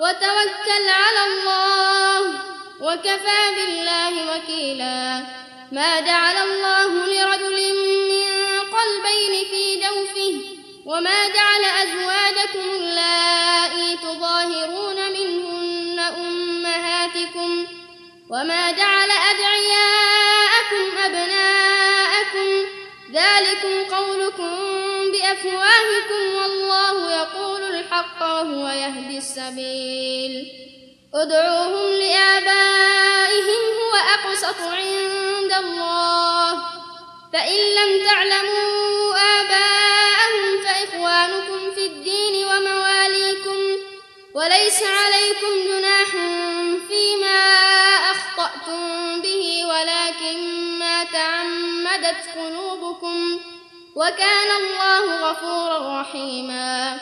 وتوكل على الله وكفى بالله وكيلا ما جعل الله لرجل من قلبين في جوفه وما جعل أزواجكم الحق وهو يهدي السبيل. ادعوهم لآبائهم هو أقسط عند الله. فإن لم تعلموا آباءهم فإخوانكم في الدين ومواليكم. وليس عليكم جناح فيما أخطأتم به ولكن ما تعمدت قلوبكم. وكان الله غفورا رحيما.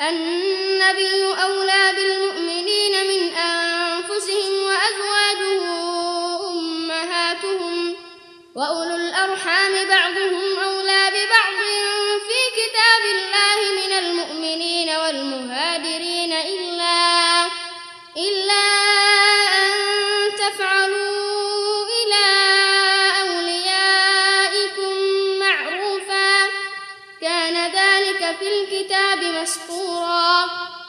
النبي أولى بالمؤمنين من أنفسهم وأزواجه أمهاتهم وأولو الأرحام بعضهم أولى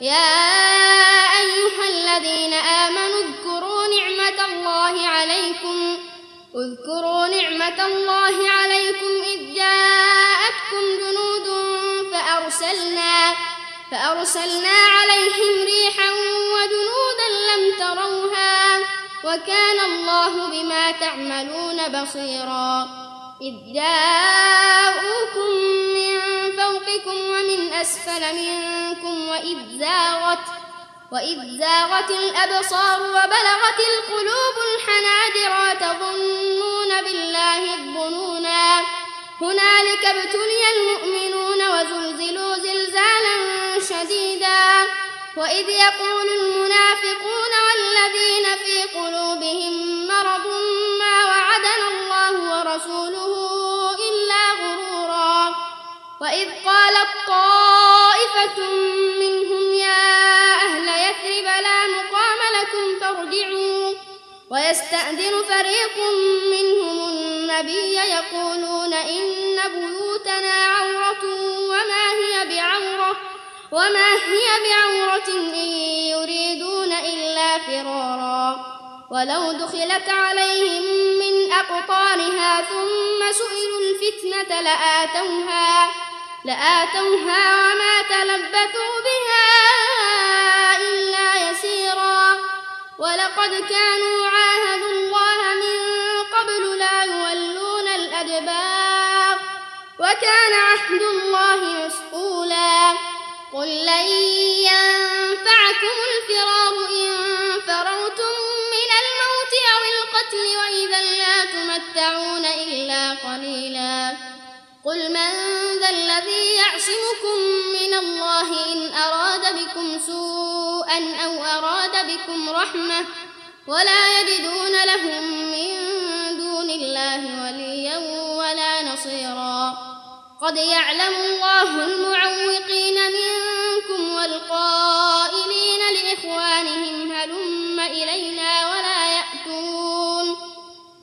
يا أيها الذين آمنوا اذكروا نعمة الله عليكم اذكروا نعمة الله عليكم إذ جاءتكم جنود فأرسلنا فأرسلنا عليهم ريحا وجنودا لم تروها وكان الله بما تعملون بصيرا. إذ جاءوكم من فوقكم ومن أسفل منكم وإذ زاغت وإذ زاغت الأبصار وبلغت القلوب الحناجر وتظنون بالله الظنونا. هنالك ابتلي المؤمنون وزلزلوا زلزالا شديدا. وإذ يقول المنافقون والذين في قلوبهم مرض ما وعدنا الله ورسوله وإذ قالت طائفة منهم يا أهل يثرب لا مقام لكم فارجعوا ويستأذن فريق منهم النبي يقولون إن بيوتنا عورة وما هي بعورة وما هي بعورة إن يريدون إلا فرارا ولو دخلت عليهم من أقطارها ثم سئلوا الفتنة لآتوها لآتوها وما تلبثوا بها إلا يسيرا. ولقد كانوا عاهدوا الله من قبل لا يولون الأدبار. وكان عهد الله مسؤولا. قل لن ينفعكم الفرار إن فررتم من الموت أو القتل وإذا لا تمتعون إلا قليلا. قل من الذي يعصمكم من الله إن أراد بكم سوءا أو أراد بكم رحمة ولا يجدون لهم من دون الله وليا ولا نصيرا. قد يعلم الله المعوقين منكم والقائلين لإخوانهم هلم إلينا ولا يأتون؟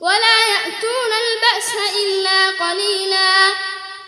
ولا يأتون البأس إلا قليلا.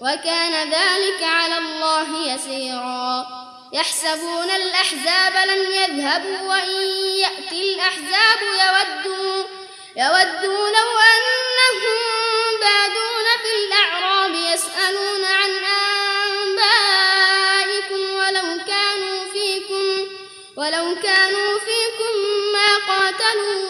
وكان ذلك على الله يسيرا. يحسبون الأحزاب لم يذهبوا وإن يأتي الأحزاب يودوا يودوا لو أنهم بادون في الأعراب يسألون عن أنبائكم ولو كانوا فيكم ولو كانوا فيكم ما قاتلوا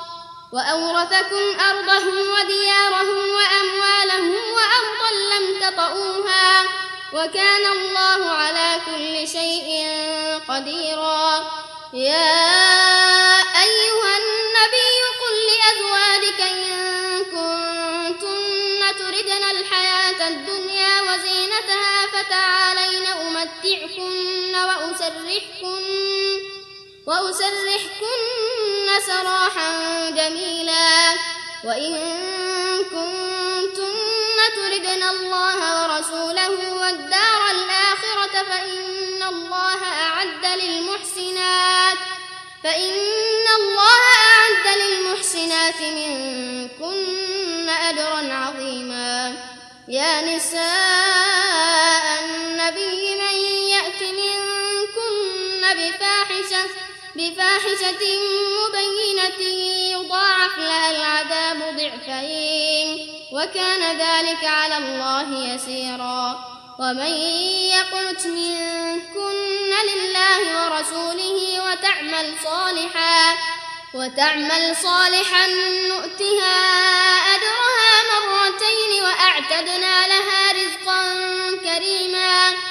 وأورثكم أرضهم وديارهم وأموالهم وأرضا لم تطئوها وكان الله على كل شيء قديرا. يا أيها النبي قل لأزواجك إن كنتن تردن الحياة الدنيا وزينتها فتعالين أمتعكن وأسرحكن وأسرحكن سراحا جميلا. وإن كنتن تردن الله ورسوله والدار الآخرة فإن الله أعد للمحسنات فإن الله أعد للمحسنات منكن أجرا عظيما. يا نساء بفاحشة مبينة يضاعف لها العذاب ضعفين وكان ذلك على الله يسيرا. ومن يقنت منكن لله ورسوله وتعمل صالحا وتعمل صالحا نؤتها أجرها مرتين وأعتدنا لها رزقا كريما.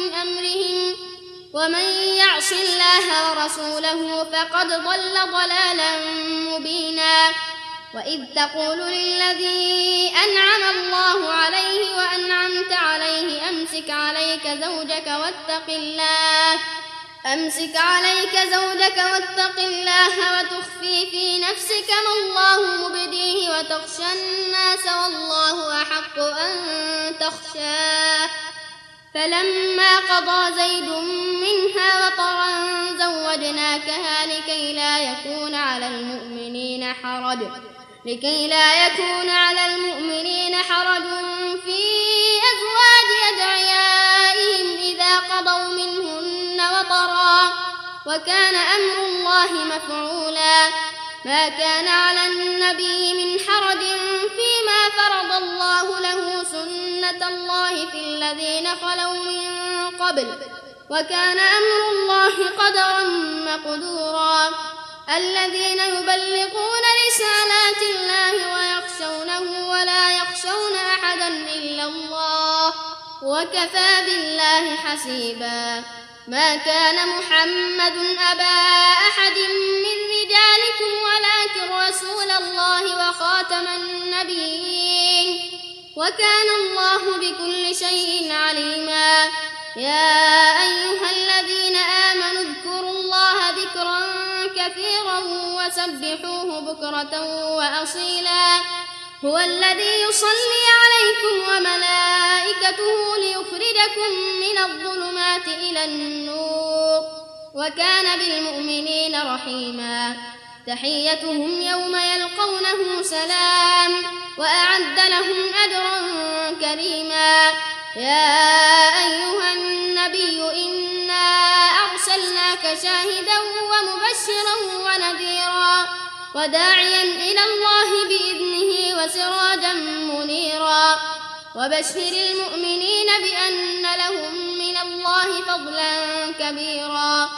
ومن يعص الله ورسوله فقد ضل ضلالا مبينا. وإذ تقول للذي أنعم الله عليه وأنعمت عليه أمسك عليك زوجك واتق الله أمسك عليك زوجك واتق الله وتخفي في نفسك ما الله مبديه وتخشى الناس والله أحق أن تخشاه. فلما قضى حرج. لكي لا يكون على المؤمنين حرج في أزواج أدعيائهم إذا قضوا منهن وطرا. وكان أمر الله مفعولا. ما كان على النبي من حرج فيما فرض الله له سنة الله في الذين خلوا من قبل. وكان أمر الله قدرا مقدورا. الذين يبلغون رسالات الله ويخشونه ولا يخشون أحدا إلا الله وكفى بالله حسيبا. ما كان محمد أبا أحد من رجالكم ولكن رسول الله وخاتم النبيين. وكان الله بكل شيء عليما. يا أيها الذين آمنوا اذكروا الله ذكرا كثيرا وسبحوه بكرة وأصيلا. هو الذي يصلي عليكم وملائكته ليخرجكم من الظلمات إلى النور. وكان بالمؤمنين رحيما. تحيتهم يوم يلقونه سلام وأعد لهم أجرا كريما. يا أيها النبي إنا أرسلناك شاهدا ومبشرا ونذيرا وداعيا إلى الله بإذنه وسراجا منيرا وبشر المؤمنين بأن لهم من الله فضلا كبيرا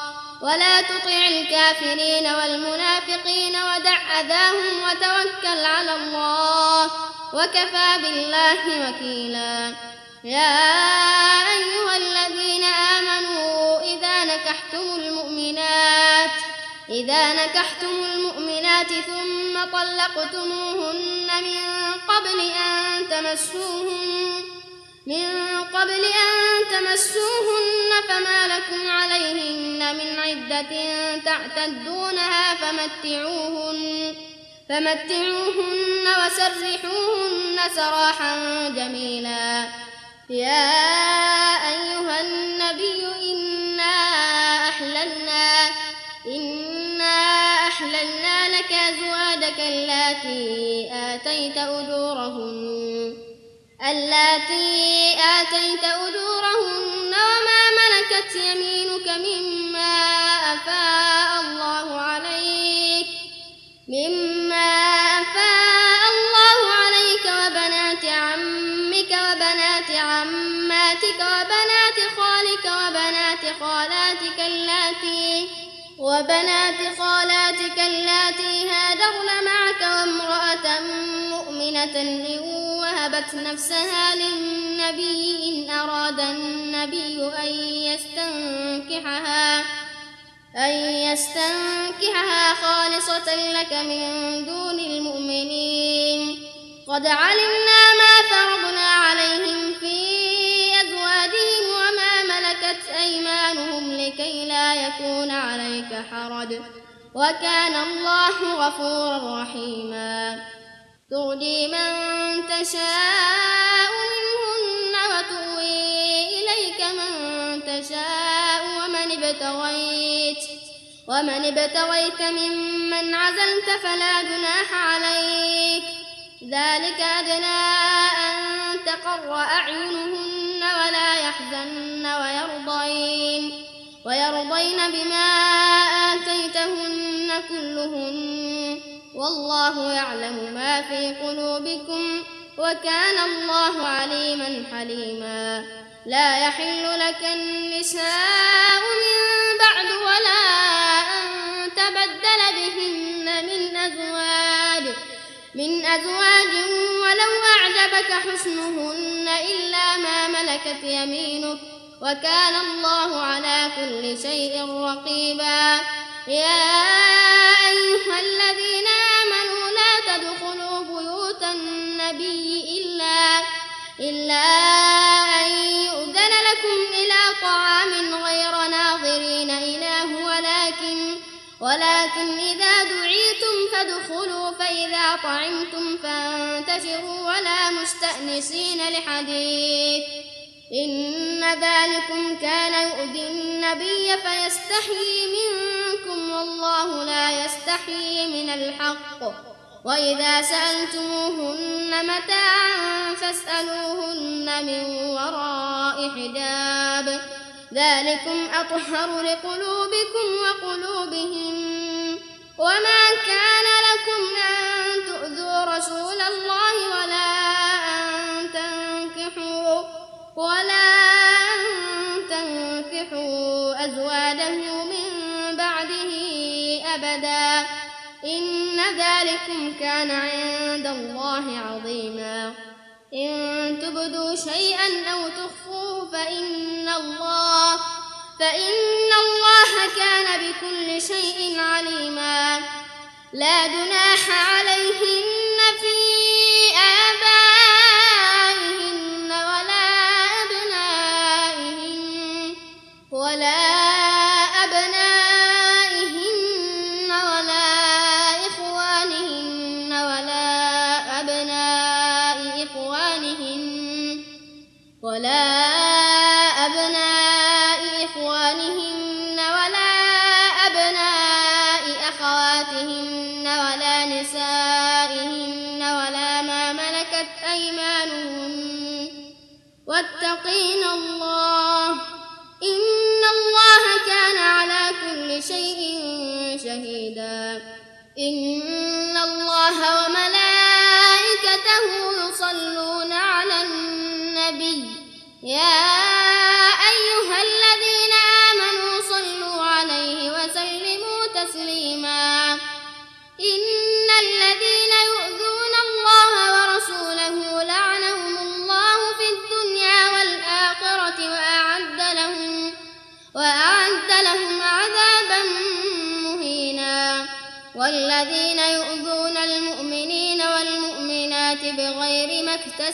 ولا تطع الكافرين والمنافقين ودع أذاهم وتوكل على الله وكفى بالله وكيلا يا أيها الذين آمنوا نكحتم المؤمنات. إذا نكحتم المؤمنات ثم طلقتموهن من قبل أن تمسوهن من قبل أن تمسوهن فما لكم عليهن من عدة تعتدونها فمتعوهن فمتعوهن وسرحوهن سراحا جميلا. يا أيها النبي إنا أزواجك اللاتي آتيت أجورهن. اللاتي آتيت أجورهن وما ملكت يمينك مما أفاء الله عليك. مما أفاء الله عليك وبنات عمك وبنات عماتك وبنات خالك وبنات خالاتك اللاتي وبنات خالاتك اللاتي هاجرن معك وامرأة مؤمنة إن وهبت نفسها للنبي إن أراد النبي أن يستنكحها أن يستنكحها خالصة لك من دون المؤمنين. قد علمنا يكون عليك حرج. وكان الله غفورا رحيما. ترجي من تشاء منهن وتؤوي إليك من تشاء ومن ابتغيت. ومن ابتغيت ممن عزلت فلا جناح عليك. ذلك أدنى أن تقر أعينهن ولا يحزن ويرضين. ويرضين بما آتيتهن كلهن. والله يعلم ما في قلوبكم وكان الله عليما حليما. لا يحل لك النساء من بعد ولا أن تبدل بهن من أزواج من أزواج ولو أعجبك حسنهن إلا ما ملكت يمينك. وكان الله على كل شيء رقيبا. يا أيها الذين آمنوا لا تدخلوا بيوت النبي إلا إلا أن يؤذن لكم إلى طعام غير ناظرين إله ولكن ولكن إذا دعيتم فادخلوا فإذا طعمتم فانتشروا ولا مستأنسين لحديث. إن ذلكم كان يؤذي النبي فيستحيي منكم والله لا يستحيي من الحق. وإذا سألتموهن متاعا فاسألوهن من وراء حجاب. ذلكم أطهر لقلوبكم وقلوبهم. وما كان لكم أن تؤذوا رسول الله الله عظيما. إن تبدوا شيئا أو تخفوه فإن الله فإن الله كان بكل شيء عليما. لا جناح عليهن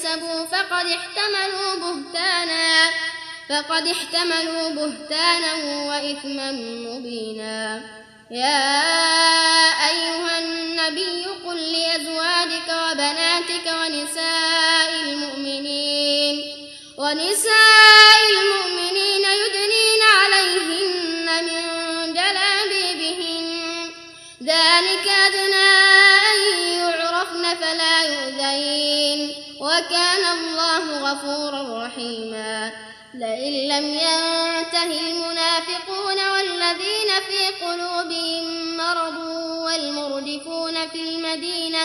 اكتسبوا فقد احتملوا بهتانا. فقد احتملوا بهتانا وإثما مبينا. يا أيها النبي قل لأزواجك وبناتك ونساء المؤمنين غفورا رحيما لئن لم ينته المنافقون والذين في قلوبهم مرض والمردفون في المدينة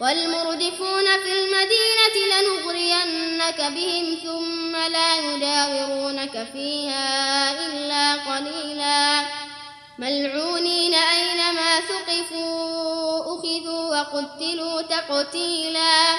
والمردفون في المدينة لنغرينك بهم ثم لا يجاورونك فيها إلا قليلا. ملعونين أينما ثقفوا أخذوا وقتلوا تقتيلا.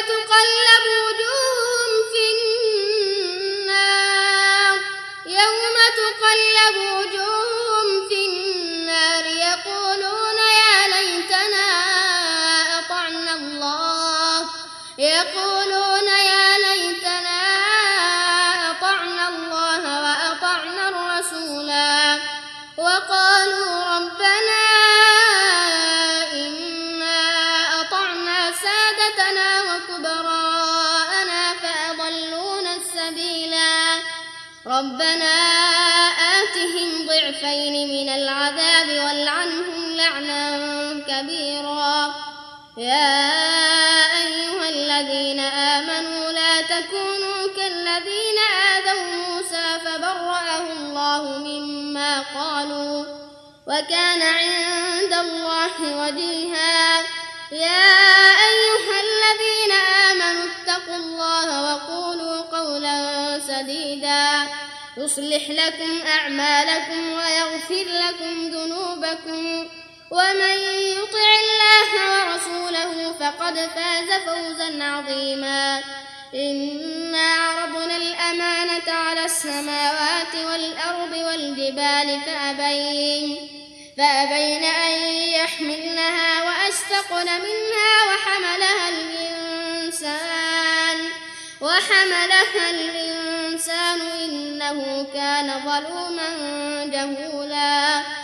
تقلب وجوههم في النار. يوم تقلب وجوههم كبيرا. يا أيها الذين آمنوا لا تكونوا كالذين آذوا موسى فبرأه الله مما قالوا وكان عند الله وجيها. يا أيها الذين آمنوا اتقوا الله وقولوا قولا سديدا. يصلح لكم أعمالكم ويغفر لكم ذنوبكم. ومن يطع الله ورسوله فقد فاز فوزا عظيما. إنا عرضنا الأمانة على السماوات والأرض والجبال فأبين فأبين أن يحملنها وأشفقن منها وحملها الإنسان وحملها الإنسان إنه كان ظلوما جهولا.